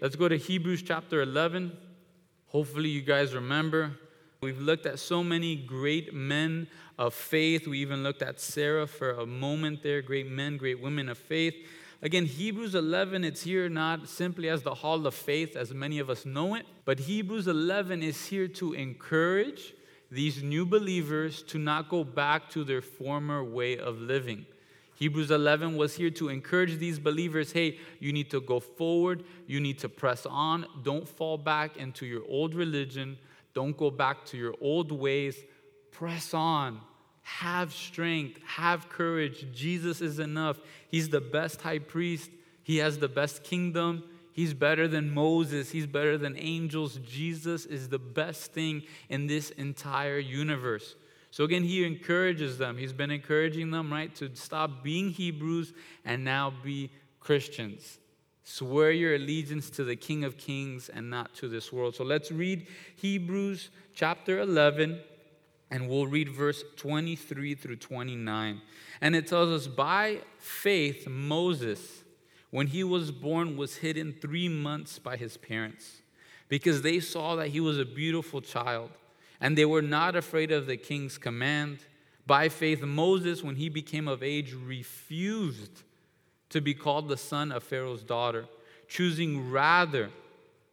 Let's go to Hebrews chapter 11. Hopefully, you guys remember. We've looked at so many great men of faith. We even looked at Sarah for a moment there great men, great women of faith. Again, Hebrews 11, it's here not simply as the hall of faith, as many of us know it, but Hebrews 11 is here to encourage these new believers to not go back to their former way of living. Hebrews 11 was here to encourage these believers hey, you need to go forward, you need to press on, don't fall back into your old religion, don't go back to your old ways, press on. Have strength, have courage. Jesus is enough. He's the best high priest. He has the best kingdom. He's better than Moses. He's better than angels. Jesus is the best thing in this entire universe. So again, he encourages them. He's been encouraging them, right, to stop being Hebrews and now be Christians. Swear your allegiance to the King of Kings and not to this world. So let's read Hebrews chapter 11, and we'll read verse 23 through 29. And it tells us, By faith, Moses, when he was born, was hidden three months by his parents, because they saw that he was a beautiful child, and they were not afraid of the king's command. By faith, Moses, when he became of age, refused to be called the son of Pharaoh's daughter, choosing rather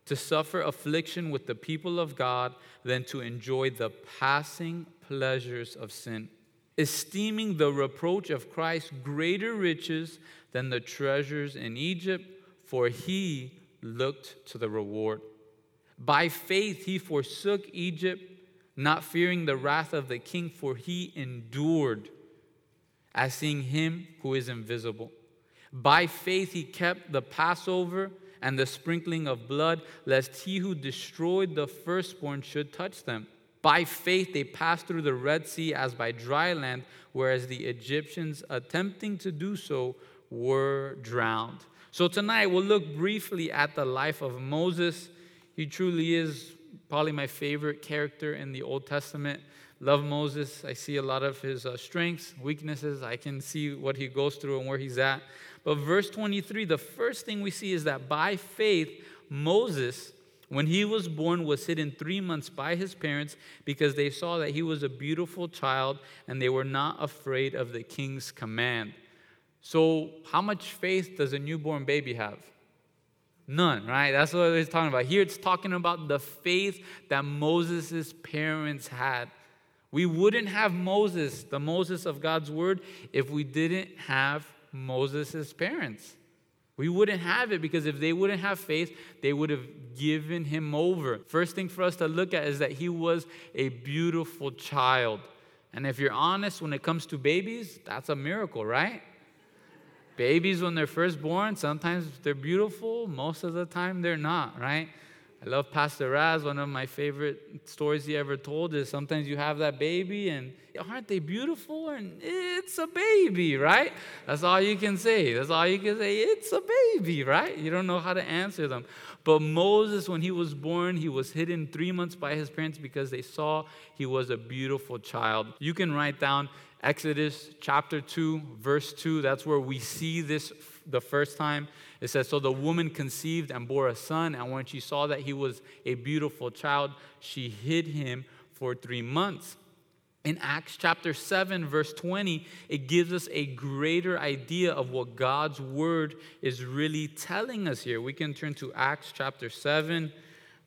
to suffer affliction with the people of God than to enjoy the passing pleasures of sin, esteeming the reproach of Christ greater riches than the treasures in Egypt, for he looked to the reward. By faith he forsook Egypt, not fearing the wrath of the king, for he endured as seeing him who is invisible. By faith he kept the Passover and the sprinkling of blood, lest he who destroyed the firstborn should touch them. By faith they passed through the Red Sea as by dry land, whereas the Egyptians, attempting to do so, were drowned. So tonight we'll look briefly at the life of Moses. He truly is probably my favorite character in the Old Testament. Love Moses. I see a lot of his uh, strengths, weaknesses. I can see what he goes through and where he's at. But verse 23, the first thing we see is that by faith, Moses, when he was born, was hidden three months by his parents because they saw that he was a beautiful child and they were not afraid of the king's command. So, how much faith does a newborn baby have? None, right? That's what it's talking about. Here it's talking about the faith that Moses' parents had. We wouldn't have Moses, the Moses of God's word, if we didn't have Moses' parents. We wouldn't have it because if they wouldn't have faith, they would have given him over. First thing for us to look at is that he was a beautiful child. And if you're honest, when it comes to babies, that's a miracle, right? Babies, when they're first born, sometimes they're beautiful, most of the time they're not, right? I love Pastor Raz. One of my favorite stories he ever told is sometimes you have that baby and aren't they beautiful? And it's a baby, right? That's all you can say. That's all you can say. It's a baby, right? You don't know how to answer them. But Moses, when he was born, he was hidden three months by his parents because they saw he was a beautiful child. You can write down Exodus chapter 2, verse 2. That's where we see this the first time. It says, So the woman conceived and bore a son, and when she saw that he was a beautiful child, she hid him for three months. In Acts chapter 7, verse 20, it gives us a greater idea of what God's word is really telling us here. We can turn to Acts chapter 7,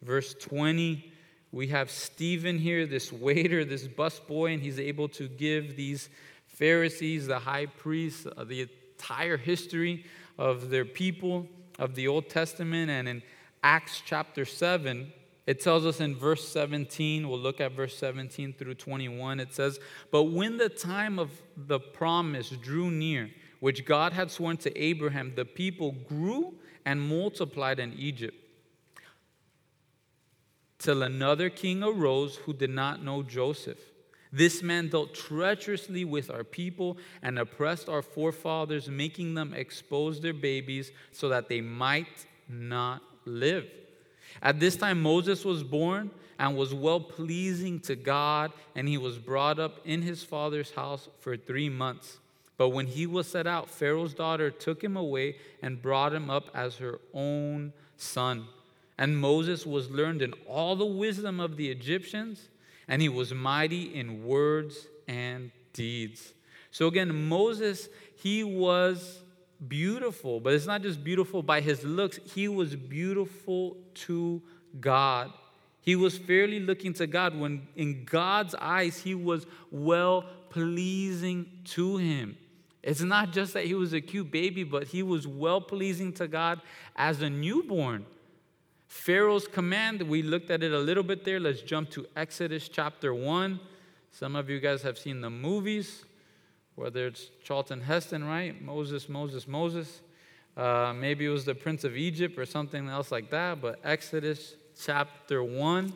verse 20. We have Stephen here, this waiter, this busboy, and he's able to give these Pharisees, the high priests, uh, the entire history of their people of the Old Testament. And in Acts chapter 7, it tells us in verse 17, we'll look at verse 17 through 21. It says, But when the time of the promise drew near, which God had sworn to Abraham, the people grew and multiplied in Egypt. Till another king arose who did not know Joseph. This man dealt treacherously with our people and oppressed our forefathers, making them expose their babies so that they might not live. At this time, Moses was born and was well pleasing to God, and he was brought up in his father's house for three months. But when he was set out, Pharaoh's daughter took him away and brought him up as her own son. And Moses was learned in all the wisdom of the Egyptians, and he was mighty in words and deeds. So again, Moses, he was beautiful, but it's not just beautiful by his looks, he was beautiful to God. He was fairly looking to God when in God's eyes he was well pleasing to him. It's not just that he was a cute baby, but he was well pleasing to God as a newborn. Pharaoh's command, we looked at it a little bit there. Let's jump to Exodus chapter 1. Some of you guys have seen the movies, whether it's Charlton Heston, right? Moses, Moses, Moses. Uh, maybe it was the Prince of Egypt or something else like that, but Exodus chapter 1,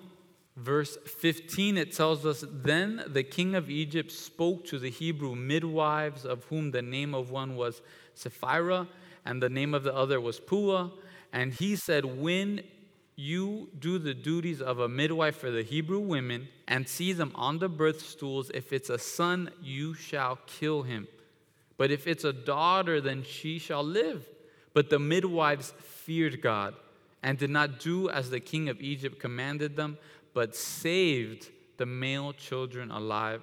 verse 15, it tells us Then the king of Egypt spoke to the Hebrew midwives, of whom the name of one was Shiphrah, and the name of the other was Puah. And he said, When you do the duties of a midwife for the Hebrew women and see them on the birth stools. If it's a son, you shall kill him. But if it's a daughter, then she shall live. But the midwives feared God and did not do as the king of Egypt commanded them, but saved the male children alive.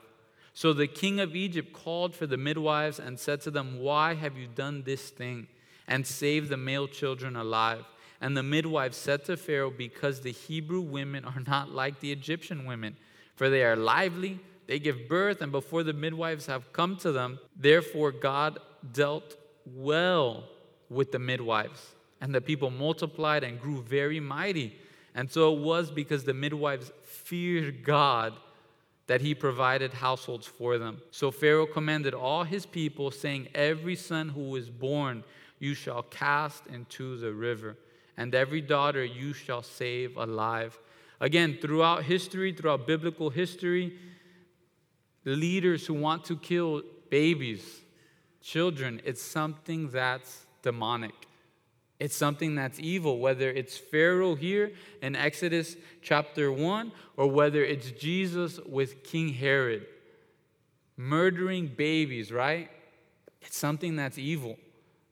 So the king of Egypt called for the midwives and said to them, Why have you done this thing and saved the male children alive? And the midwife said to Pharaoh, Because the Hebrew women are not like the Egyptian women, for they are lively, they give birth, and before the midwives have come to them, therefore God dealt well with the midwives. And the people multiplied and grew very mighty. And so it was because the midwives feared God that he provided households for them. So Pharaoh commanded all his people, saying, Every son who is born you shall cast into the river and every daughter you shall save alive. Again, throughout history, throughout biblical history, leaders who want to kill babies, children, it's something that's demonic. It's something that's evil, whether it's Pharaoh here in Exodus chapter 1 or whether it's Jesus with King Herod. Murdering babies, right? It's something that's evil.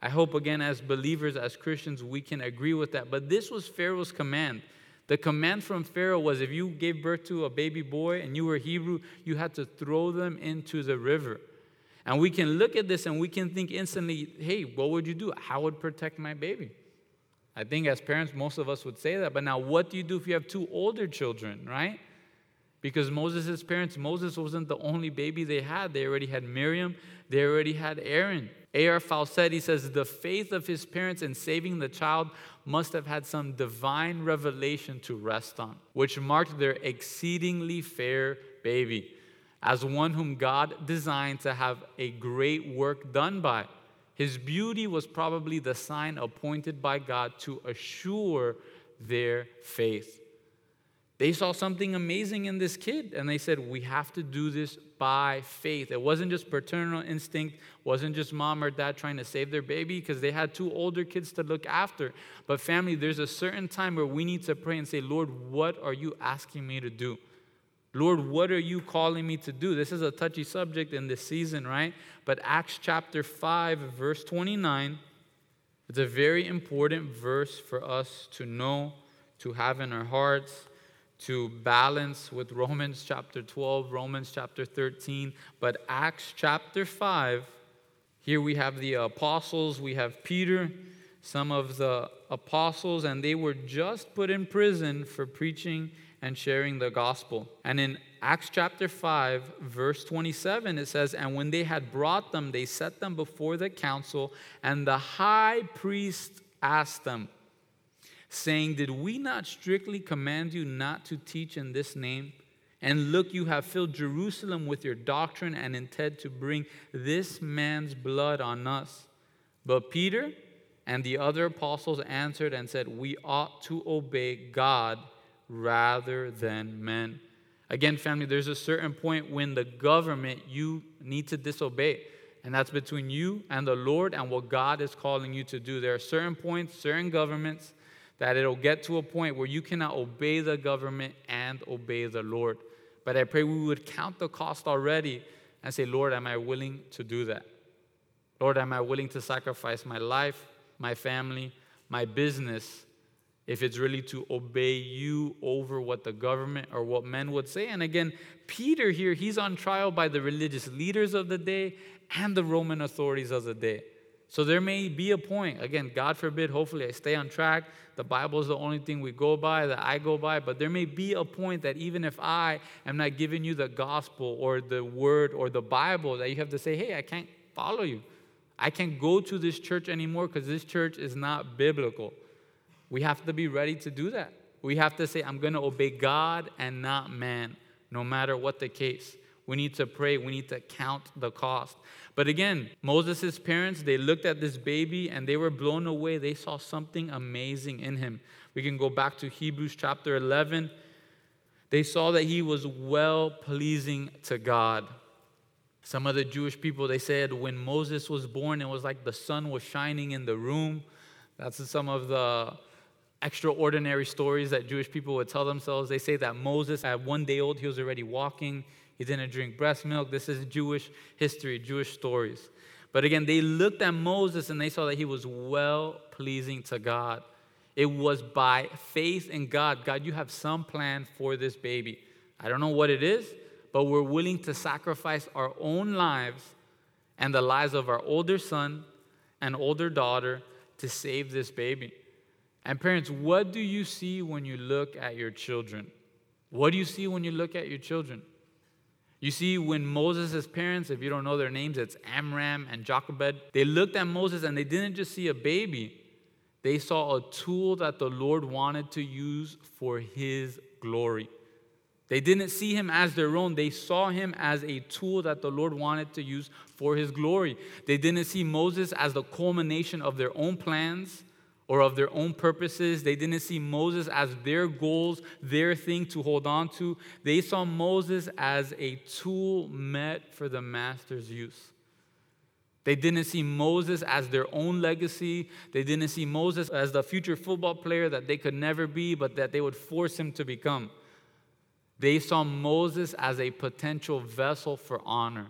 I hope, again, as believers, as Christians, we can agree with that. But this was Pharaoh's command. The command from Pharaoh was if you gave birth to a baby boy and you were Hebrew, you had to throw them into the river. And we can look at this and we can think instantly, hey, what would you do? How would protect my baby? I think as parents, most of us would say that. But now, what do you do if you have two older children, right? Because Moses' parents, Moses wasn't the only baby they had. They already had Miriam, they already had Aaron. A.R. Fausset says the faith of his parents in saving the child must have had some divine revelation to rest on, which marked their exceedingly fair baby as one whom God designed to have a great work done by. His beauty was probably the sign appointed by God to assure their faith. They saw something amazing in this kid and they said, We have to do this by faith. It wasn't just paternal instinct, wasn't just mom or dad trying to save their baby because they had two older kids to look after. But, family, there's a certain time where we need to pray and say, Lord, what are you asking me to do? Lord, what are you calling me to do? This is a touchy subject in this season, right? But Acts chapter 5, verse 29, it's a very important verse for us to know, to have in our hearts to balance with Romans chapter 12, Romans chapter 13, but Acts chapter 5, here we have the apostles, we have Peter, some of the apostles, and they were just put in prison for preaching and sharing the gospel. And in Acts chapter 5, verse 27, it says, And when they had brought them, they set them before the council, and the high priest asked them, saying, Did we not strictly command you not to teach in this name? And look, you have filled Jerusalem with your doctrine and intend to bring this man's blood on us. But Peter and the other apostles answered and said, We ought to obey God rather than men. Again, family, there's a certain point when the government you need to disobey. And that's between you and the Lord and what God is calling you to do. There are certain points, certain governments that it'll get to a point where you cannot obey the government and obey the Lord. But I pray we would count the cost already and say, Lord, am I willing to do that? Lord, am I willing to sacrifice my life, my family, my business if it's really to obey you over what the government or what men would say. And again, Peter here, he's on trial by the religious leaders of the day and the Roman authorities of the day. So there may be a point, again, God forbid, hopefully I stay on track. The Bible is the only thing we go by, that I go by, but there may be a point that even if I am not giving you the gospel or the word or the Bible, that you have to say, hey, I can't follow you. I can't go to this church anymore because this church is not biblical. We have to be ready to do that. We have to say, I'm going to obey God and not man, no matter what the case. We need to pray. We need to count the cost. But again, Moses' parents, they looked at this baby and they were blown away. They saw something amazing in him. We can go back to Hebrews chapter 11. They saw that he was well pleasing to God. Some of the Jewish people, they said when Moses was born, it was like the sun was shining in the room. That's some of the extraordinary stories that Jewish people would tell themselves. They say that Moses, at one day old, he was already walking. He didn't drink breast milk. This is Jewish history, Jewish stories. But again, they looked at Moses and they saw that he was well pleasing to God. It was by faith in God. God, you have some plan for this baby. I don't know what it is, but we're willing to sacrifice our own lives and the lives of our older son and older daughter to save this baby. And parents, what do you see when you look at your children? What do you see when you look at your children? You see, when Moses' parents, if you don't know their names, it's Amram and Jochebed, they looked at Moses and they didn't just see a baby, they saw a tool that the Lord wanted to use for his glory. They didn't see him as their own. They saw him as a tool that the Lord wanted to use for his glory. They didn't see Moses as the culmination of their own plans or of their own purposes. They didn't see Moses as their goals, their thing to hold on to. They saw Moses as a tool met for the master's use. They didn't see Moses as their own legacy. They didn't see Moses as the future football player that they could never be, but that they would force him to become. They saw Moses as a potential vessel for honor,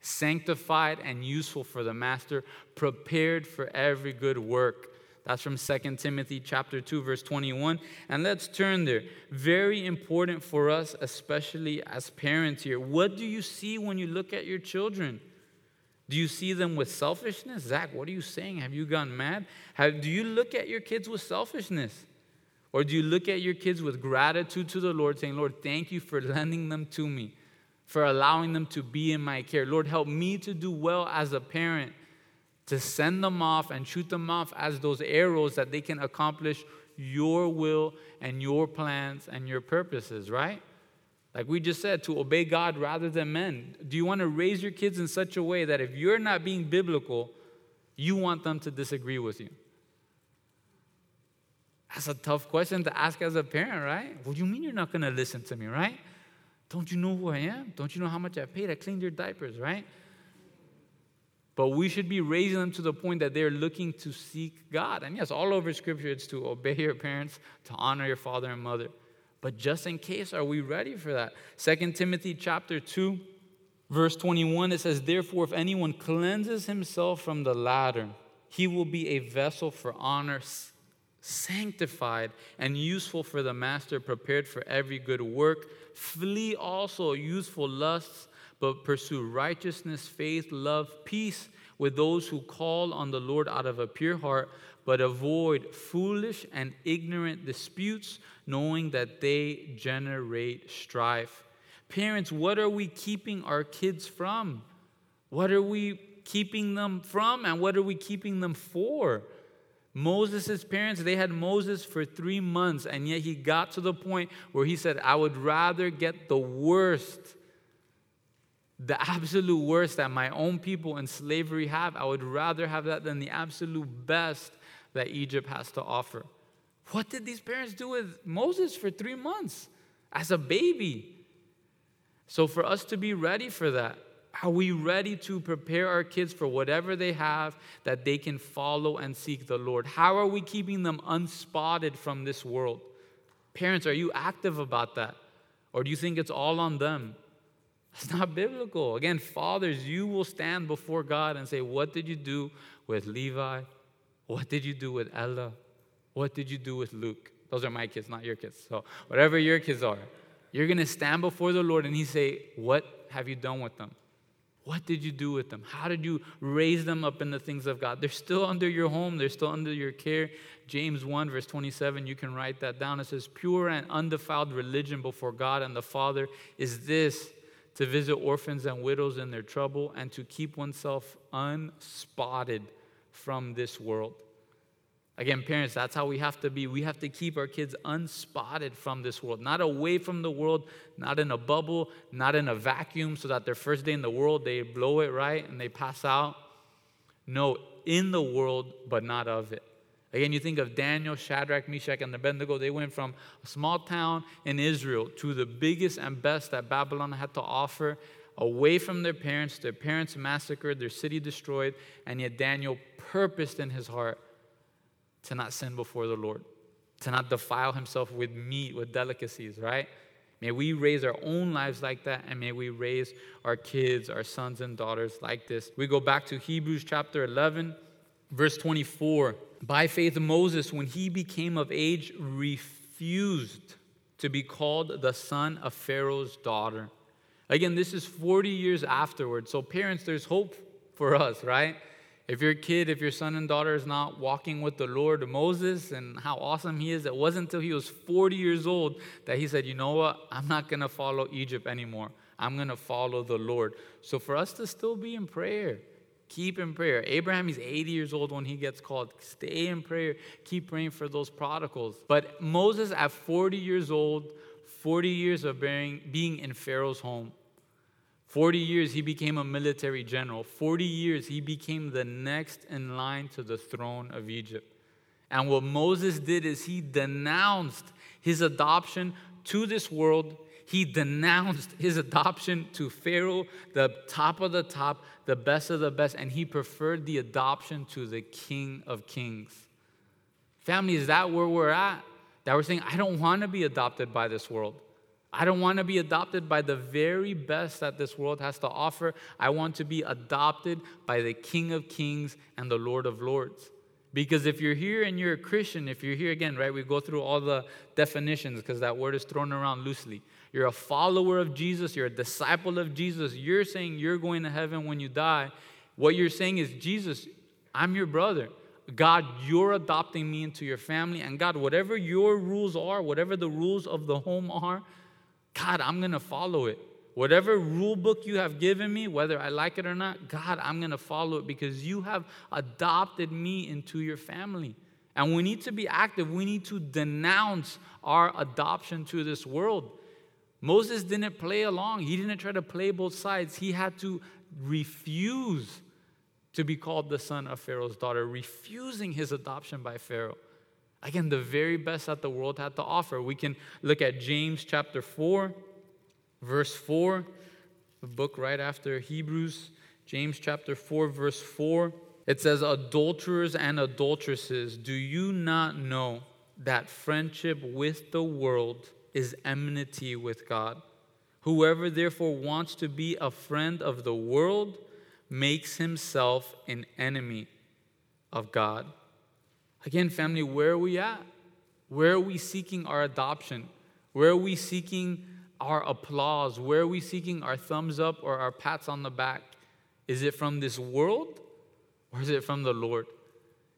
sanctified and useful for the master, prepared for every good work. That's from 2 Timothy chapter 2 verse 21. And let's turn there. Very important for us especially as parents here. What do you see when you look at your children? Do you see them with selfishness? Zach, what are you saying? Have you gone mad? Do you look at your kids with selfishness? Or do you look at your kids with gratitude to the Lord, saying, Lord, thank you for lending them to me, for allowing them to be in my care? Lord, help me to do well as a parent to send them off and shoot them off as those arrows that they can accomplish your will and your plans and your purposes, right? Like we just said, to obey God rather than men. Do you want to raise your kids in such a way that if you're not being biblical, you want them to disagree with you? That's a tough question to ask as a parent, right? What do you mean you're not going to listen to me, right? Don't you know who I am? Don't you know how much I paid? I cleaned your diapers, right? But we should be raising them to the point that they're looking to seek God. And yes, all over Scripture, it's to obey your parents, to honor your father and mother. But just in case, are we ready for that? Second Timothy chapter 2, verse 21, it says, Therefore, if anyone cleanses himself from the latter, he will be a vessel for honor, sanctified and useful for the master, prepared for every good work. Flee also youthful lusts but pursue righteousness, faith, love, peace with those who call on the Lord out of a pure heart, but avoid foolish and ignorant disputes, knowing that they generate strife. Parents, what are we keeping our kids from? What are we keeping them from, and what are we keeping them for? Moses' parents, they had Moses for three months, and yet he got to the point where he said, I would rather get the worst the absolute worst that my own people in slavery have, I would rather have that than the absolute best that Egypt has to offer. What did these parents do with Moses for three months as a baby? So, for us to be ready for that, are we ready to prepare our kids for whatever they have that they can follow and seek the Lord? How are we keeping them unspotted from this world? Parents, are you active about that? Or do you think it's all on them? It's not biblical. Again, fathers, you will stand before God and say, What did you do with Levi? What did you do with Ella? What did you do with Luke? Those are my kids, not your kids. So, whatever your kids are, you're going to stand before the Lord and He say, What have you done with them? What did you do with them? How did you raise them up in the things of God? They're still under your home, they're still under your care. James 1, verse 27, you can write that down. It says, Pure and undefiled religion before God and the Father is this to visit orphans and widows in their trouble and to keep oneself unspotted from this world. Again, parents, that's how we have to be. We have to keep our kids unspotted from this world, not away from the world, not in a bubble, not in a vacuum, so that their first day in the world, they blow it right and they pass out. No, in the world, but not of it. Again, you think of Daniel, Shadrach, Meshach, and Abednego. They went from a small town in Israel to the biggest and best that Babylon had to offer, away from their parents. Their parents massacred, their city destroyed, and yet Daniel purposed in his heart to not sin before the Lord, to not defile himself with meat, with delicacies, right? May we raise our own lives like that, and may we raise our kids, our sons and daughters like this. We go back to Hebrews chapter 11, verse 24. By faith, Moses, when he became of age, refused to be called the son of Pharaoh's daughter. Again, this is 40 years afterwards. So, parents, there's hope for us, right? If your kid, if your son and daughter is not walking with the Lord, Moses, and how awesome he is, it wasn't until he was 40 years old that he said, You know what? I'm not going to follow Egypt anymore. I'm going to follow the Lord. So for us to still be in prayer, keep in prayer. Abraham, is 80 years old when he gets called. Stay in prayer. Keep praying for those prodigals. But Moses, at 40 years old, 40 years of bearing, being in Pharaoh's home, 40 years, he became a military general. 40 years, he became the next in line to the throne of Egypt. And what Moses did is he denounced his adoption to this world. He denounced his adoption to Pharaoh, the top of the top, the best of the best, and he preferred the adoption to the King of Kings. Family, is that where we're at? That we're saying, I don't want to be adopted by this world. I don't want to be adopted by the very best that this world has to offer. I want to be adopted by the King of Kings and the Lord of Lords. Because if you're here and you're a Christian, if you're here again, right, we go through all the definitions because that word is thrown around loosely. You're a follower of Jesus, you're a disciple of Jesus. You're saying you're going to heaven when you die. What you're saying is, Jesus, I'm your brother. God, you're adopting me into your family. And God, whatever your rules are, whatever the rules of the home are, God, I'm going to follow it. Whatever rule book you have given me, whether I like it or not, God, I'm going to follow it because you have adopted me into your family. And we need to be active. We need to denounce our adoption to this world. Moses didn't play along, he didn't try to play both sides. He had to refuse to be called the son of Pharaoh's daughter, refusing his adoption by Pharaoh. Again, the very best that the world had to offer. We can look at James chapter 4, verse 4, the book right after Hebrews. James chapter 4, verse 4. It says, Adulterers and adulteresses, do you not know that friendship with the world is enmity with God? Whoever therefore wants to be a friend of the world makes himself an enemy of God. Again, family, where are we at? Where are we seeking our adoption? Where are we seeking our applause? Where are we seeking our thumbs up or our pats on the back? Is it from this world or is it from the Lord?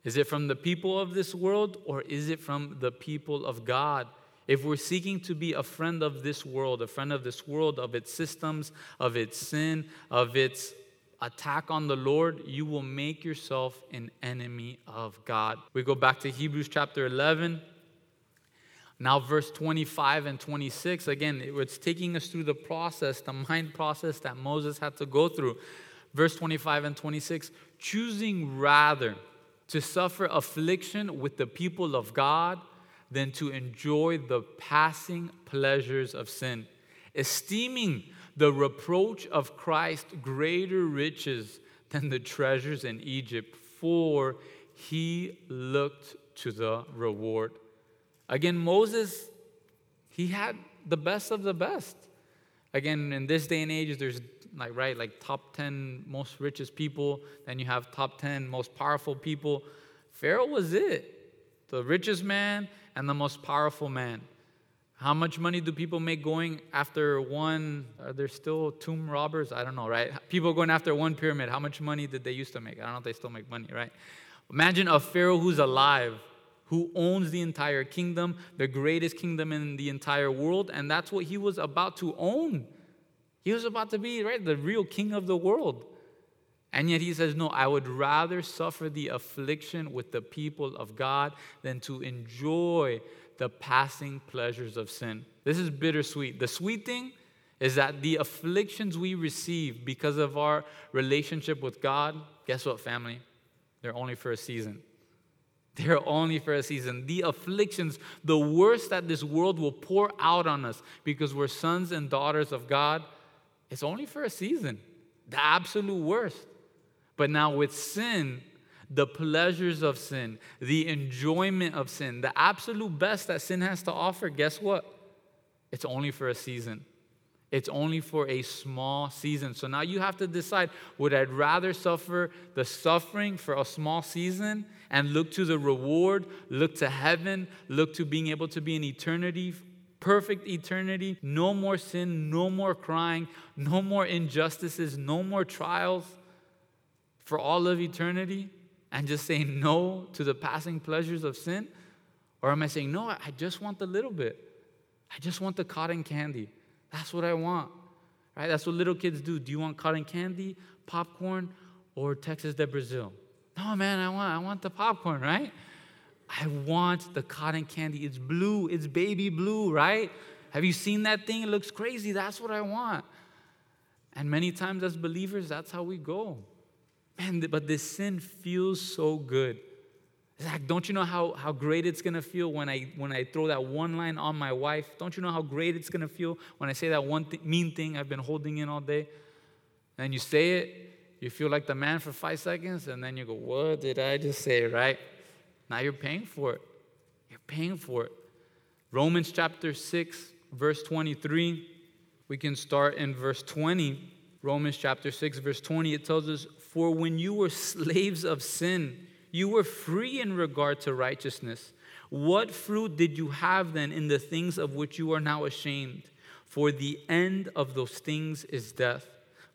Is it from the people of this world or is it from the people of God? If we're seeking to be a friend of this world, a friend of this world, of its systems, of its sin, of its attack on the Lord, you will make yourself an enemy of God. We go back to Hebrews chapter 11. Now, verse 25 and 26, again, it's taking us through the process, the mind process that Moses had to go through. Verse 25 and 26 choosing rather to suffer affliction with the people of God than to enjoy the passing pleasures of sin, esteeming the reproach of Christ greater riches than the treasures in Egypt, for he looked to the reward. Again, Moses, he had the best of the best. Again, in this day and age, there's like, right, like top 10 most richest people, then you have top 10 most powerful people. Pharaoh was it. the richest man and the most powerful man. How much money do people make going after one? Are there still tomb robbers? I don't know, right? People going after one pyramid. How much money did they used to make? I don't know if they still make money, right? Imagine a Pharaoh who's alive, who owns the entire kingdom, the greatest kingdom in the entire world, and that's what he was about to own. He was about to be, right, the real king of the world. And yet he says, No, I would rather suffer the affliction with the people of God than to enjoy the passing pleasures of sin. This is bittersweet. The sweet thing is that the afflictions we receive because of our relationship with God, guess what, family? They're only for a season. They're only for a season. The afflictions, the worst that this world will pour out on us because we're sons and daughters of God, it's only for a season. The absolute worst. But now with sin, the pleasures of sin, the enjoyment of sin, the absolute best that sin has to offer, guess what? It's only for a season. It's only for a small season. So now you have to decide would I rather suffer the suffering for a small season and look to the reward, look to heaven, look to being able to be in eternity, perfect eternity, no more sin, no more crying, no more injustices, no more trials for all of eternity? and just saying no to the passing pleasures of sin? Or am I saying, no, I just want the little bit? I just want the cotton candy. That's what I want. Right? That's what little kids do. Do you want cotton candy, popcorn, or Texas de Brazil? No, man, I want, I want the popcorn, right? I want the cotton candy. It's blue, it's baby blue, right? Have you seen that thing? It looks crazy. That's what I want. And many times as believers, that's how we go man, but this sin feels so good. Zach, don't you know how, how great it's gonna feel when I when I throw that one line on my wife? Don't you know how great it's gonna feel when I say that one th- mean thing I've been holding in all day? And you say it, you feel like the man for five seconds, and then you go, What did I just say, right? Now you're paying for it. You're paying for it. Romans chapter 6, verse 23. We can start in verse 20. Romans chapter 6, verse 20, it tells us, For when you were slaves of sin, you were free in regard to righteousness. What fruit did you have then in the things of which you are now ashamed? For the end of those things is death.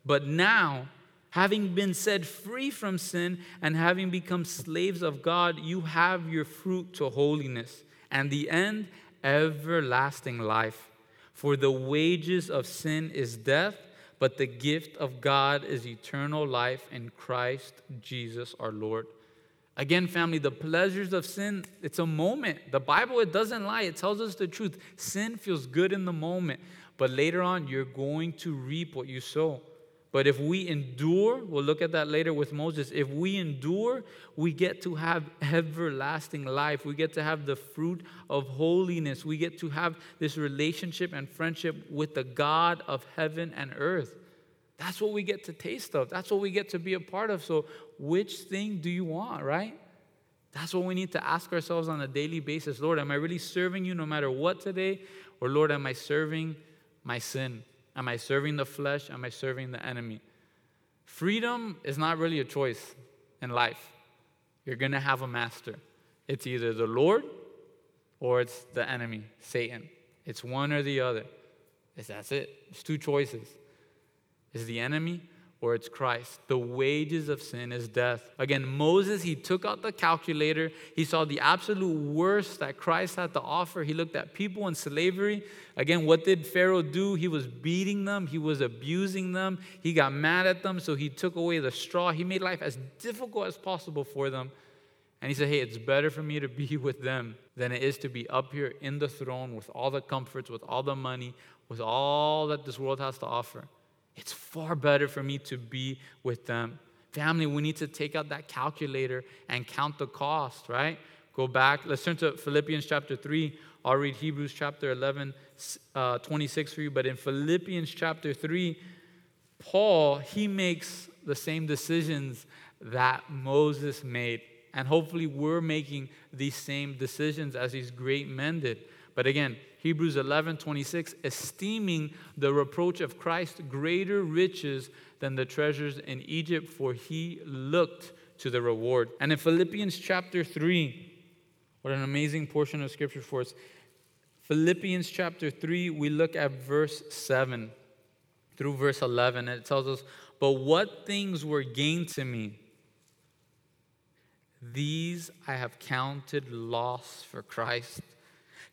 But now, having been set free from sin and having become slaves of God, you have your fruit to holiness, and the end, everlasting life. For the wages of sin is death but the gift of God is eternal life in Christ Jesus our Lord. Again, family, the pleasures of sin, it's a moment. The Bible, it doesn't lie, it tells us the truth. Sin feels good in the moment, but later on, you're going to reap what you sow. But if we endure, we'll look at that later with Moses. If we endure, we get to have everlasting life. We get to have the fruit of holiness. We get to have this relationship and friendship with the God of heaven and earth. That's what we get to taste of. That's what we get to be a part of. So, which thing do you want, right? That's what we need to ask ourselves on a daily basis. Lord, am I really serving you no matter what today? Or, Lord, am I serving my sin? Am I serving the flesh? Am I serving the enemy? Freedom is not really a choice in life. You're going to have a master. It's either the Lord or it's the enemy, Satan. It's one or the other. It's, that's it. It's two choices. Is the enemy or it's Christ. The wages of sin is death. Again, Moses, he took out the calculator. He saw the absolute worst that Christ had to offer. He looked at people in slavery. Again, what did Pharaoh do? He was beating them, he was abusing them. He got mad at them, so he took away the straw. He made life as difficult as possible for them. And he said, Hey, it's better for me to be with them than it is to be up here in the throne with all the comforts, with all the money, with all that this world has to offer. It's far better for me to be with them. Family, we need to take out that calculator and count the cost, right? Go back. Let's turn to Philippians chapter 3. I'll read Hebrews chapter 11, uh, 26 for you. But in Philippians chapter 3, Paul, he makes the same decisions that Moses made. And hopefully, we're making these same decisions as these great men did. But again, Hebrews 11 26, esteeming the reproach of Christ greater riches than the treasures in Egypt, for he looked to the reward. And in Philippians chapter 3, What an amazing portion of scripture for us. Philippians chapter 3, we look at verse 7 through verse 11. It tells us, But what things were gained to me? These I have counted loss for Christ.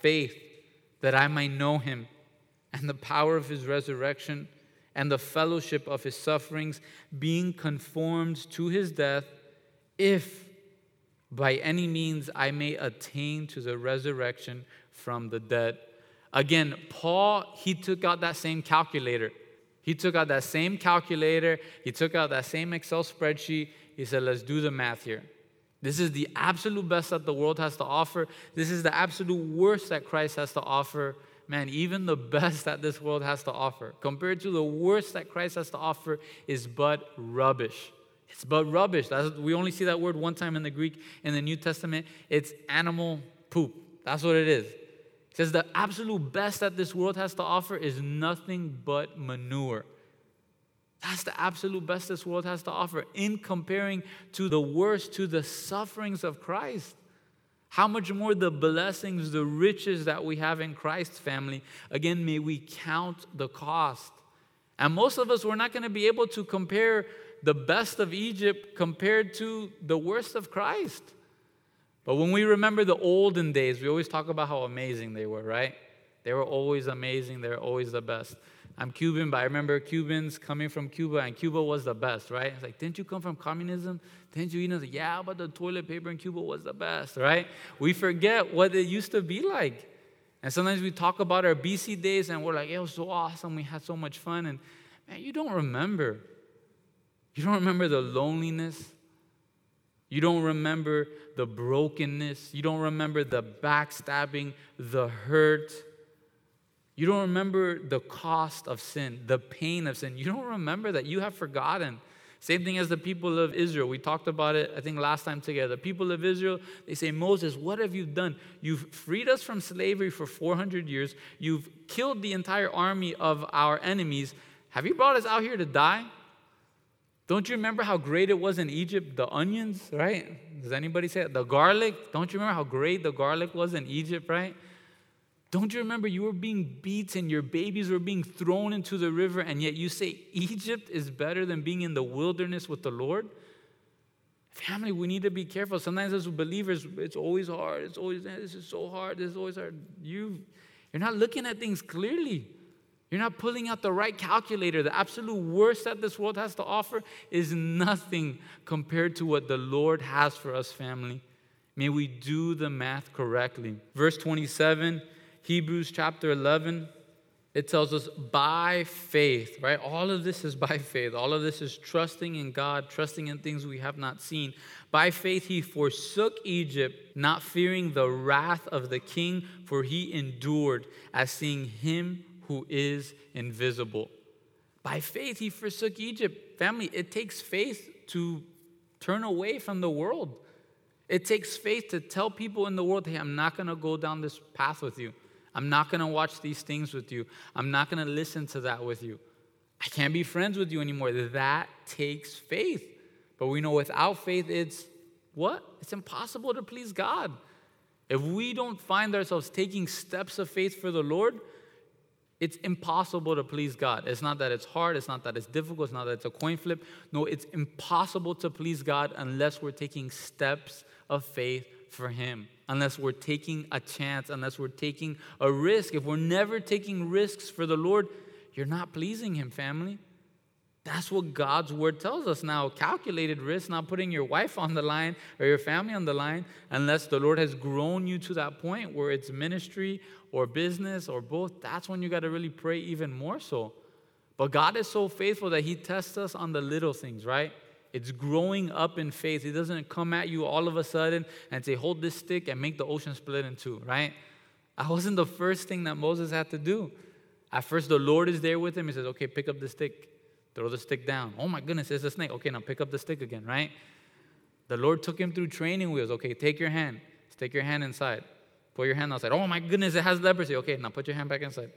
faith, that I might know him and the power of his resurrection and the fellowship of his sufferings, being conformed to his death, if by any means I may attain to the resurrection from the dead. Again, Paul, he took out that same calculator. He took out that same calculator, he took out that same Excel spreadsheet. He said, Let's do the math here. This is the absolute best that the world has to offer. This is the absolute worst that Christ has to offer man, even the best that this world has to offer, compared to the worst that Christ has to offer, is but rubbish. It's but rubbish. That's, we only see that word one time in the Greek in the New Testament. It's animal poop. That's what it is. It says the absolute best that this world has to offer is nothing but manure. That's the absolute best this world has to offer in comparing to the worst, to the sufferings of Christ. How much more the blessings, the riches that we have in Christ's family. Again, may we count the cost. And most of us, we're not going to be able to compare the best of Egypt compared to the worst of Christ. But when we remember the olden days, we always talk about how amazing they were, right? They were always amazing, they're always the best. I'm Cuban, but I remember Cubans coming from Cuba, and Cuba was the best, right? It's like, didn't you come from communism? Didn't you? You know, yeah, but the toilet paper in Cuba was the best, right? We forget what it used to be like. And sometimes we talk about our BC days, and we're like, it was so awesome. We had so much fun. And man, you don't remember. You don't remember the loneliness. You don't remember the brokenness. You don't remember the backstabbing, the hurt you don't remember the cost of sin, the pain of sin. You don't remember that. You have forgotten. Same thing as the people of Israel. We talked about it, I think, last time together. The people of Israel, they say, Moses, what have you done? You've freed us from slavery for 400 years. You've killed the entire army of our enemies. Have you brought us out here to die? Don't you remember how great it was in Egypt? The onions, right? Does anybody say it? The garlic? Don't you remember how great the garlic was in Egypt, right? Don't you remember you were being beaten, your babies were being thrown into the river, and yet you say Egypt is better than being in the wilderness with the Lord? Family, we need to be careful. Sometimes as believers, it's always hard. It's always, this is so hard. This is always hard. You, you're not looking at things clearly. You're not pulling out the right calculator. The absolute worst that this world has to offer is nothing compared to what the Lord has for us, family. May we do the math correctly. Verse 27 Hebrews chapter 11, it tells us by faith, right? All of this is by faith. All of this is trusting in God, trusting in things we have not seen. By faith, he forsook Egypt, not fearing the wrath of the king, for he endured as seeing him who is invisible. By faith, he forsook Egypt. Family, it takes faith to turn away from the world. It takes faith to tell people in the world, hey, I'm not going to go down this path with you. I'm not going to watch these things with you. I'm not going to listen to that with you. I can't be friends with you anymore. That takes faith. But we know without faith, it's what? It's impossible to please God. If we don't find ourselves taking steps of faith for the Lord, it's impossible to please God. It's not that it's hard, it's not that it's difficult, it's not that it's a coin flip. No, it's impossible to please God unless we're taking steps of faith for Him unless we're taking a chance, unless we're taking a risk. If we're never taking risks for the Lord, you're not pleasing Him, family. That's what God's word tells us now. Calculated risk, not putting your wife on the line or your family on the line, unless the Lord has grown you to that point where it's ministry or business or both. That's when you got to really pray even more so. But God is so faithful that He tests us on the little things, right? It's growing up in faith. It doesn't come at you all of a sudden and say, hold this stick and make the ocean split in two, right? That wasn't the first thing that Moses had to do. At first, the Lord is there with him. He says, okay, pick up the stick, throw the stick down. Oh my goodness, it's a snake. Okay, now pick up the stick again, right? The Lord took him through training wheels. Okay, take your hand. Stick your hand inside. Put your hand outside. Oh my goodness, it has leprosy. Okay, now put your hand back inside.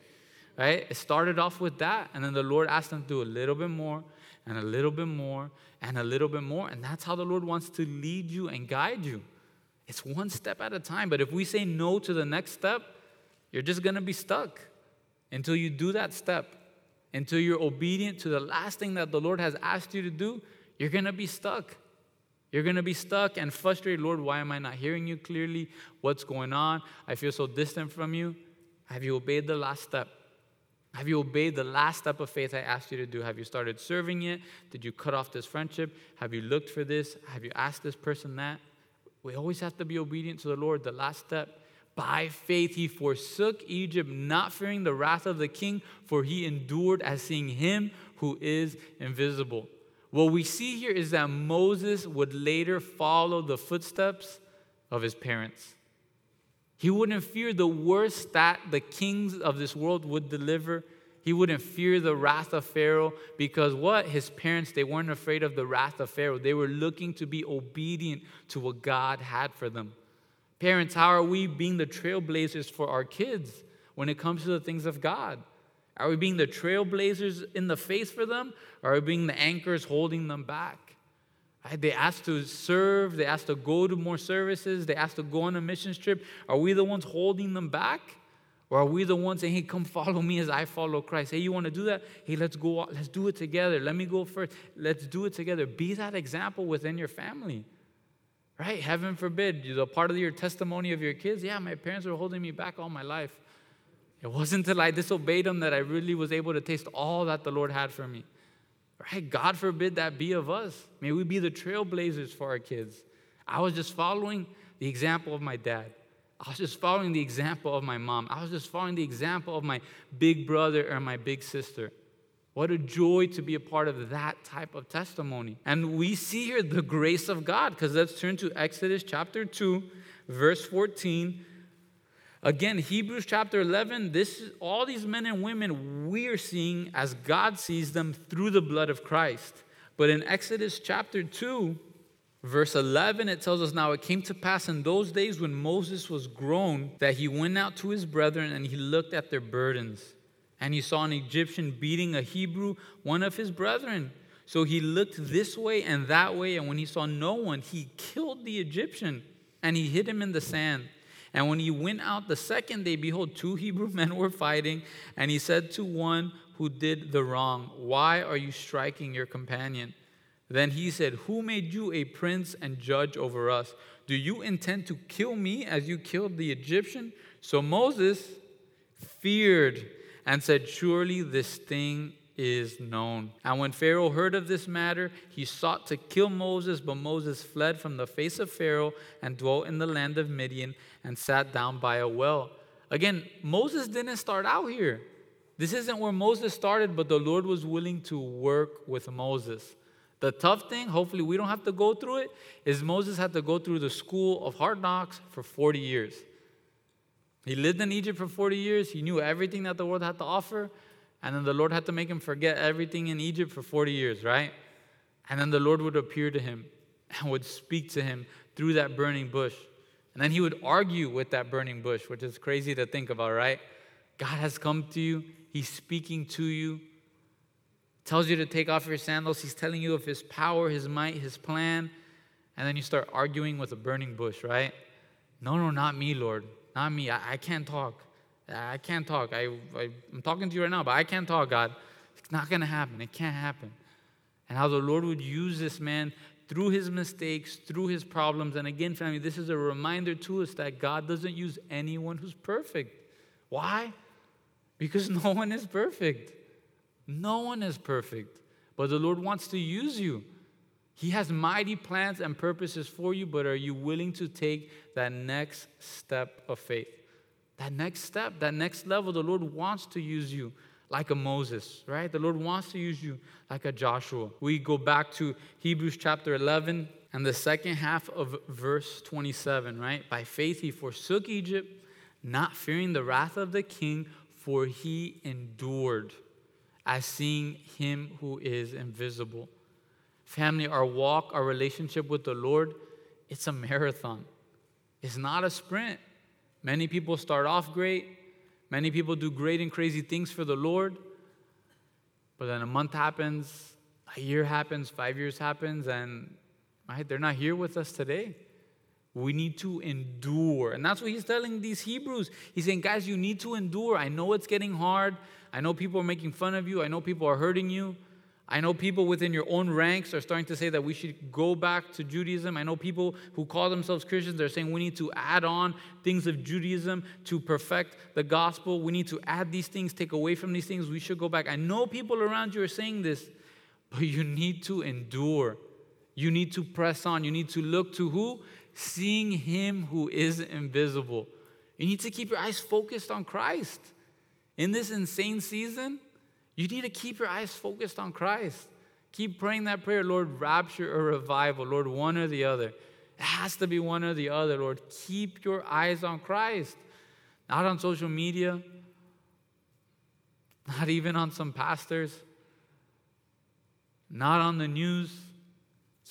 Right? It started off with that, and then the Lord asked him to do a little bit more, and a little bit more, and a little bit more. And that's how the Lord wants to lead you and guide you. It's one step at a time. But if we say no to the next step, you're just going to be stuck until you do that step. Until you're obedient to the last thing that the Lord has asked you to do, you're going to be stuck. You're going to be stuck and frustrated. Lord, why am I not hearing you clearly? What's going on? I feel so distant from you. Have you obeyed the last step? Have you obeyed the last step of faith I asked you to do? Have you started serving yet? Did you cut off this friendship? Have you looked for this? Have you asked this person that? We always have to be obedient to the Lord. The last step. By faith, he forsook Egypt, not fearing the wrath of the king, for he endured as seeing him who is invisible. What we see here is that Moses would later follow the footsteps of his parents. He wouldn't fear the worst that the kings of this world would deliver. He wouldn't fear the wrath of Pharaoh because what? His parents, they weren't afraid of the wrath of Pharaoh. They were looking to be obedient to what God had for them. Parents, how are we being the trailblazers for our kids when it comes to the things of God? Are we being the trailblazers in the face for them? Or are we being the anchors holding them back? They asked to serve, they asked to go to more services, they asked to go on a mission trip. Are we the ones holding them back? Or are we the ones saying, hey, come follow me as I follow Christ? Hey, you want to do that? Hey, let's go, let's do it together. Let me go first. Let's do it together. Be that example within your family. Right? Heaven forbid, you're the part of your testimony of your kids, yeah, my parents were holding me back all my life. It wasn't until I disobeyed them that I really was able to taste all that the Lord had for me. Right? God forbid that be of us. May we be the trailblazers for our kids. I was just following the example of my dad. I was just following the example of my mom. I was just following the example of my big brother or my big sister. What a joy to be a part of that type of testimony. And we see here the grace of God, because let's turn to Exodus chapter 2, verse 14 Again, Hebrews chapter 11, this all these men and women we are seeing as God sees them through the blood of Christ. But in Exodus chapter 2, verse 11, it tells us now it came to pass in those days when Moses was grown that he went out to his brethren and he looked at their burdens. And he saw an Egyptian beating a Hebrew, one of his brethren. So he looked this way and that way, and when he saw no one, he killed the Egyptian and he hid him in the sand. And when he went out the second day, behold, two Hebrew men were fighting. And he said to one who did the wrong, Why are you striking your companion? Then he said, Who made you a prince and judge over us? Do you intend to kill me as you killed the Egyptian? So Moses feared and said, Surely this thing is known. And when Pharaoh heard of this matter, he sought to kill Moses, but Moses fled from the face of Pharaoh and dwelt in the land of Midian and sat down by a well. Again, Moses didn't start out here. This isn't where Moses started, but the Lord was willing to work with Moses. The tough thing, hopefully we don't have to go through it, is Moses had to go through the school of hard knocks for 40 years. He lived in Egypt for 40 years. He knew everything that the world had to offer. And then the Lord had to make him forget everything in Egypt for 40 years, right? And then the Lord would appear to him and would speak to him through that burning bush. And then he would argue with that burning bush, which is crazy to think about, right? God has come to you, He's speaking to you, tells you to take off your sandals, He's telling you of His power, His might, His plan. And then you start arguing with a burning bush, right? No, no, not me, Lord. Not me. I, I can't talk. I can't talk. I, I, I'm talking to you right now, but I can't talk, God. It's not going to happen. It can't happen. And how the Lord would use this man through his mistakes, through his problems. And again, family, this is a reminder to us that God doesn't use anyone who's perfect. Why? Because no one is perfect. No one is perfect. But the Lord wants to use you. He has mighty plans and purposes for you, but are you willing to take that next step of faith? That next step, that next level, the Lord wants to use you. Like a Moses, right? The Lord wants to use you like a Joshua. We go back to Hebrews chapter 11 and the second half of verse 27, right? By faith he forsook Egypt, not fearing the wrath of the king, for he endured as seeing him who is invisible. Family, our walk, our relationship with the Lord, it's a marathon. It's not a sprint. Many people start off great, Many people do great and crazy things for the Lord, but then a month happens, a year happens, five years happens, and right, they're not here with us today. We need to endure. And that's what he's telling these Hebrews. He's saying, guys, you need to endure. I know it's getting hard. I know people are making fun of you. I know people are hurting you. I know people within your own ranks are starting to say that we should go back to Judaism. I know people who call themselves Christians, they're saying we need to add on things of Judaism to perfect the gospel. We need to add these things, take away from these things. We should go back. I know people around you are saying this, but you need to endure. You need to press on. You need to look to who? Seeing Him who is invisible. You need to keep your eyes focused on Christ. In this insane season, you need to keep your eyes focused on Christ. Keep praying that prayer, Lord, rapture or revival, Lord, one or the other. It has to be one or the other, Lord. Keep your eyes on Christ, not on social media, not even on some pastors, not on the news.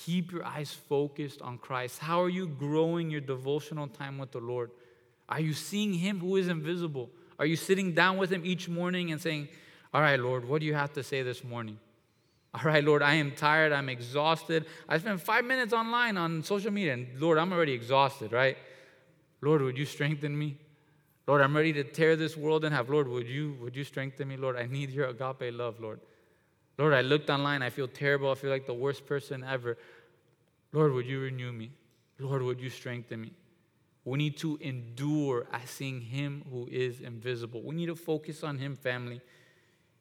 Keep your eyes focused on Christ. How are you growing your devotional time with the Lord? Are you seeing Him who is invisible? Are you sitting down with Him each morning and saying, all right, Lord, what do you have to say this morning? All right, Lord, I am tired. I'm exhausted. I spent five minutes online on social media, and Lord, I'm already exhausted, right? Lord, would you strengthen me? Lord, I'm ready to tear this world in half. Lord, would you, would you strengthen me? Lord, I need your agape love, Lord. Lord, I looked online. I feel terrible. I feel like the worst person ever. Lord, would you renew me? Lord, would you strengthen me? We need to endure as seeing Him who is invisible. We need to focus on Him, family.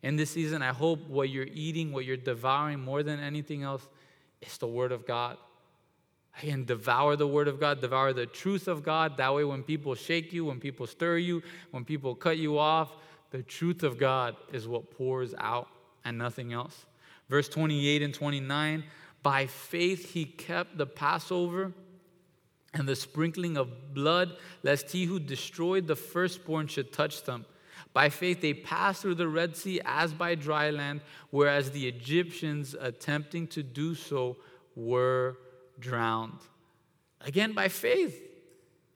In this season, I hope what you're eating, what you're devouring more than anything else, is the Word of God. Again, devour the Word of God, devour the truth of God. That way, when people shake you, when people stir you, when people cut you off, the truth of God is what pours out and nothing else. Verse 28 and 29 By faith he kept the Passover and the sprinkling of blood, lest he who destroyed the firstborn should touch them. By faith, they passed through the Red Sea as by dry land, whereas the Egyptians, attempting to do so, were drowned. Again, by faith.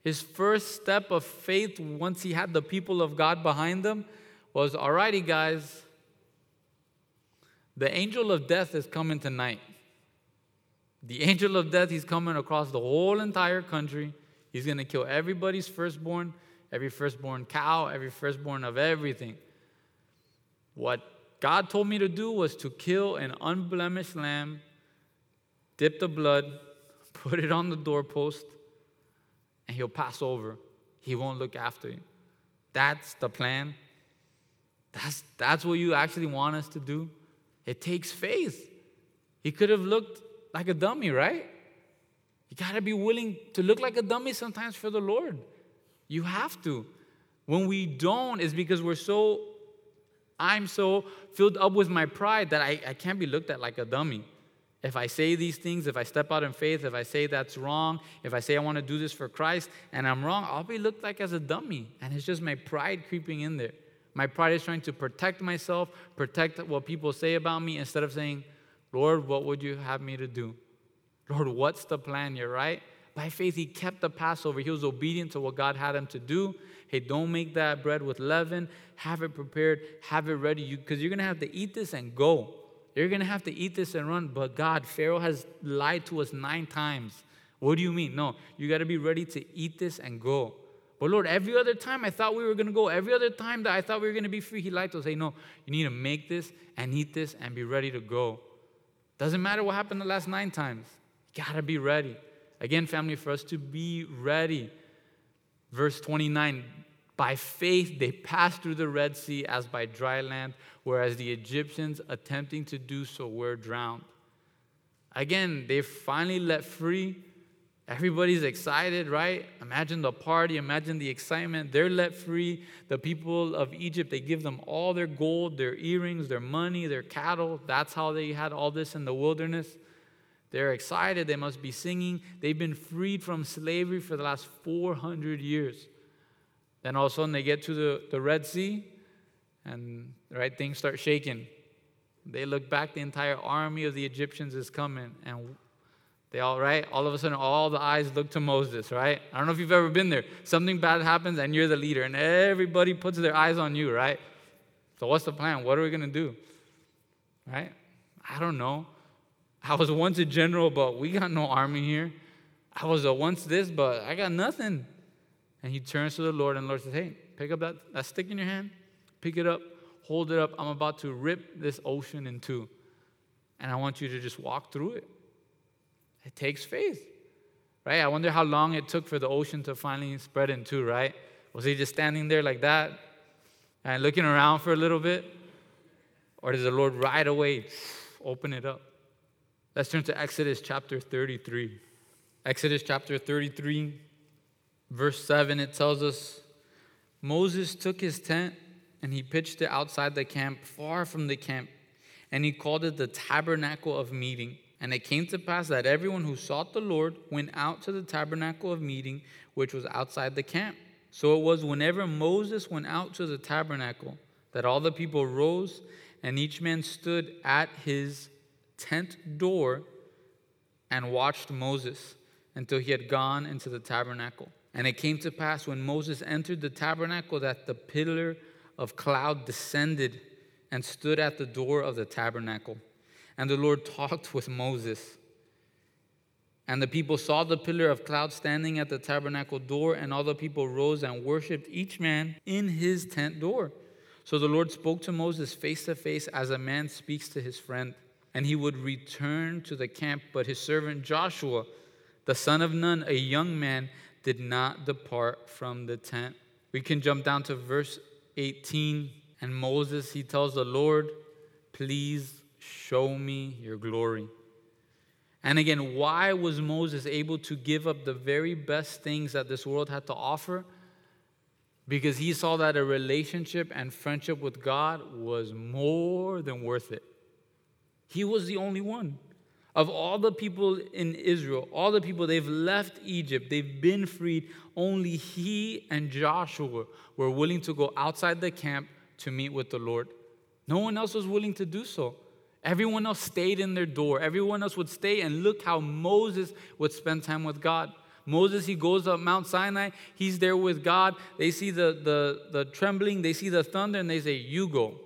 His first step of faith, once he had the people of God behind him, was alrighty, guys, the angel of death is coming tonight. The angel of death, he's coming across the whole entire country. He's going to kill everybody's firstborn every firstborn cow, every firstborn of everything. What God told me to do was to kill an unblemished lamb, dip the blood, put it on the doorpost, and he'll pass over. He won't look after you. That's the plan. That's, that's what you actually want us to do. It takes faith. He could have looked like a dummy, right? You got to be willing to look like a dummy sometimes for the Lord. You have to. When we don't, it's because we're so, I'm so filled up with my pride that I, I can't be looked at like a dummy. If I say these things, if I step out in faith, if I say that's wrong, if I say I want to do this for Christ and I'm wrong, I'll be looked like as a dummy. And it's just my pride creeping in there. My pride is trying to protect myself, protect what people say about me, instead of saying, Lord, what would you have me to do? Lord, what's the plan? You're right. By faith, he kept the Passover. He was obedient to what God had him to do. Hey, don't make that bread with leaven. Have it prepared. Have it ready. Because you, are going to have to eat this and go. You're going to have to eat this and run. But God, Pharaoh has lied to us nine times. What do you mean? No, you got to be ready to eat this and go. But Lord, every other time I thought we were going to go, every other time that I thought we were going to be free, He lied to us. Hey, no, you need to make this and eat this and be ready to go. Doesn't matter what happened the last nine times. You got to be ready. Again, family, for us to be ready. Verse 29 By faith they passed through the Red Sea as by dry land, whereas the Egyptians, attempting to do so, were drowned. Again, they finally let free Everybody's excited, right? Imagine the party, imagine the excitement. They're let free. The people of Egypt, they give them all their gold, their earrings, their money, their cattle. That's how they had all this in the wilderness. They're excited. They must be singing. They've been freed from slavery for the last 400 years. Then all of a sudden they get to the, the Red Sea and right things start shaking. They look back, the entire army of the Egyptians is coming, and they all right. All of a sudden, all the eyes look to Moses. Right? I don't know if you've ever been there. Something bad happens, and you're the leader, and everybody puts their eyes on you. Right? So what's the plan? What are we gonna do? Right? I don't know. I was once a general, but we got no army here. I was a once this, but I got nothing. And he turns to the Lord, and the Lord says, Hey, pick up that, that stick in your hand, pick it up, hold it up. I'm about to rip this ocean in two. And I want you to just walk through it. It takes faith, right? I wonder how long it took for the ocean to finally spread in two, right? Was he just standing there like that and looking around for a little bit? Or does the Lord right away open it up? Let's turn to Exodus chapter 33. Exodus chapter 33, verse 7, it tells us Moses took his tent and he pitched it outside the camp, far from the camp, and he called it the tabernacle of meeting. And it came to pass that everyone who sought the Lord went out to the tabernacle of meeting, which was outside the camp. So it was whenever Moses went out to the tabernacle that all the people rose, and each man stood at his tent door and watched Moses until he had gone into the tabernacle. And it came to pass when Moses entered the tabernacle that the pillar of cloud descended and stood at the door of the tabernacle. And the Lord talked with Moses. And the people saw the pillar of cloud standing at the tabernacle door, and all the people rose and worshiped each man in his tent door. So the Lord spoke to Moses face to face as a man speaks to his friend. And he would return to the camp, but his servant Joshua, the son of Nun, a young man, did not depart from the tent. We can jump down to verse 18. And Moses, he tells the Lord, Please Show me your glory. And again, why was Moses able to give up the very best things that this world had to offer? Because he saw that a relationship and friendship with God was more than worth it. He was the only one. Of all the people in Israel, all the people, they've left Egypt, they've been freed, only he and Joshua were willing to go outside the camp to meet with the Lord. No one else was willing to do so. Everyone else stayed in their door. Everyone else would stay, and look how Moses would spend time with God. Moses, he goes up Mount Sinai. He's there with God. They see the, the, the trembling, they see the thunder, and they say, You go.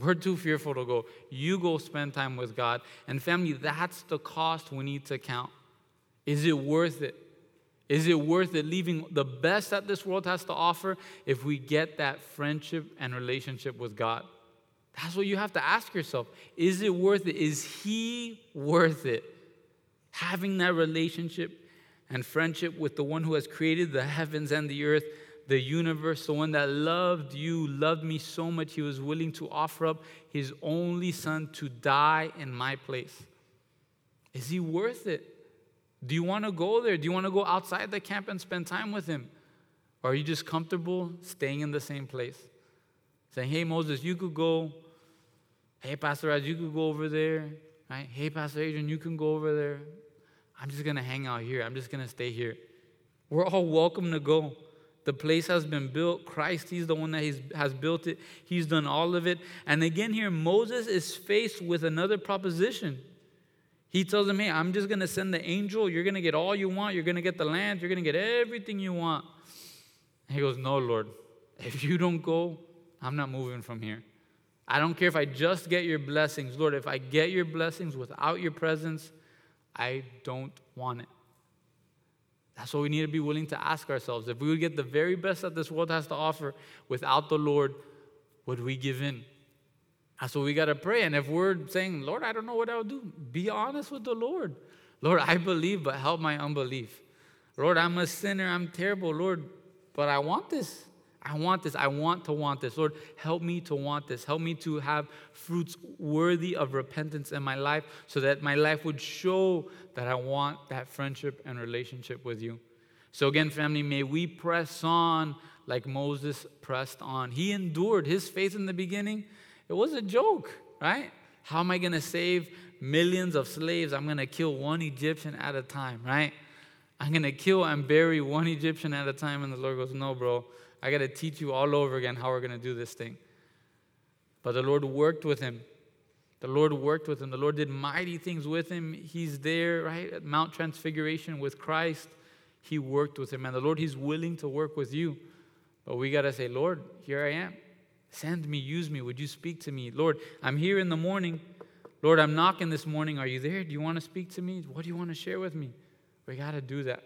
We're too fearful to go. You go spend time with God. And family, that's the cost we need to count. Is it worth it? Is it worth it leaving the best that this world has to offer if we get that friendship and relationship with God? That's what you have to ask yourself. Is it worth it? Is he worth it? Having that relationship and friendship with the one who has created the heavens and the earth, the universe, the one that loved you, loved me so much, he was willing to offer up his only son to die in my place. Is he worth it? Do you want to go there? Do you want to go outside the camp and spend time with him? Or are you just comfortable staying in the same place? saying, Hey, Moses, you could go. Hey, Pastor Raz, you could go over there. Right? Hey, Pastor Adrian, you can go over there. I'm just going to hang out here. I'm just going to stay here. We're all welcome to go. The place has been built. Christ, He's the one that has built it. He's done all of it. And again, here, Moses is faced with another proposition. He tells him, Hey, I'm just going to send the angel. You're going to get all you want. You're going to get the land. You're going to get everything you want. And he goes, No, Lord. If you don't go, I'm not moving from here. I don't care if I just get your blessings. Lord, if I get your blessings without your presence, I don't want it. That's what we need to be willing to ask ourselves. If we would get the very best that this world has to offer without the Lord, would we give in? That's what we got to pray. And if we're saying, Lord, I don't know what I'll do, be honest with the Lord. Lord, I believe, but help my unbelief. Lord, I'm a sinner. I'm terrible. Lord, but I want this. I want this. I want to want this. Lord, help me to want this. Help me to have fruits worthy of repentance in my life so that my life would show that I want that friendship and relationship with you. So, again, family, may we press on like Moses pressed on. He endured his faith in the beginning. It was a joke, right? How am I going to save millions of slaves? I'm going to kill one Egyptian at a time, right? I'm going to kill and bury one Egyptian at a time. And the Lord goes, No, bro, I got to teach you all over again how we're going to do this thing. But the Lord worked with him. The Lord worked with him. The Lord did mighty things with him. He's there, right, at Mount Transfiguration with Christ. He worked with him. And the Lord, He's willing to work with you. But we got to say, Lord, here I am. Send me, use me. Would you speak to me? Lord, I'm here in the morning. Lord, I'm knocking this morning. Are you there? Do you want to speak to me? What do you want to share with me? We got to do that.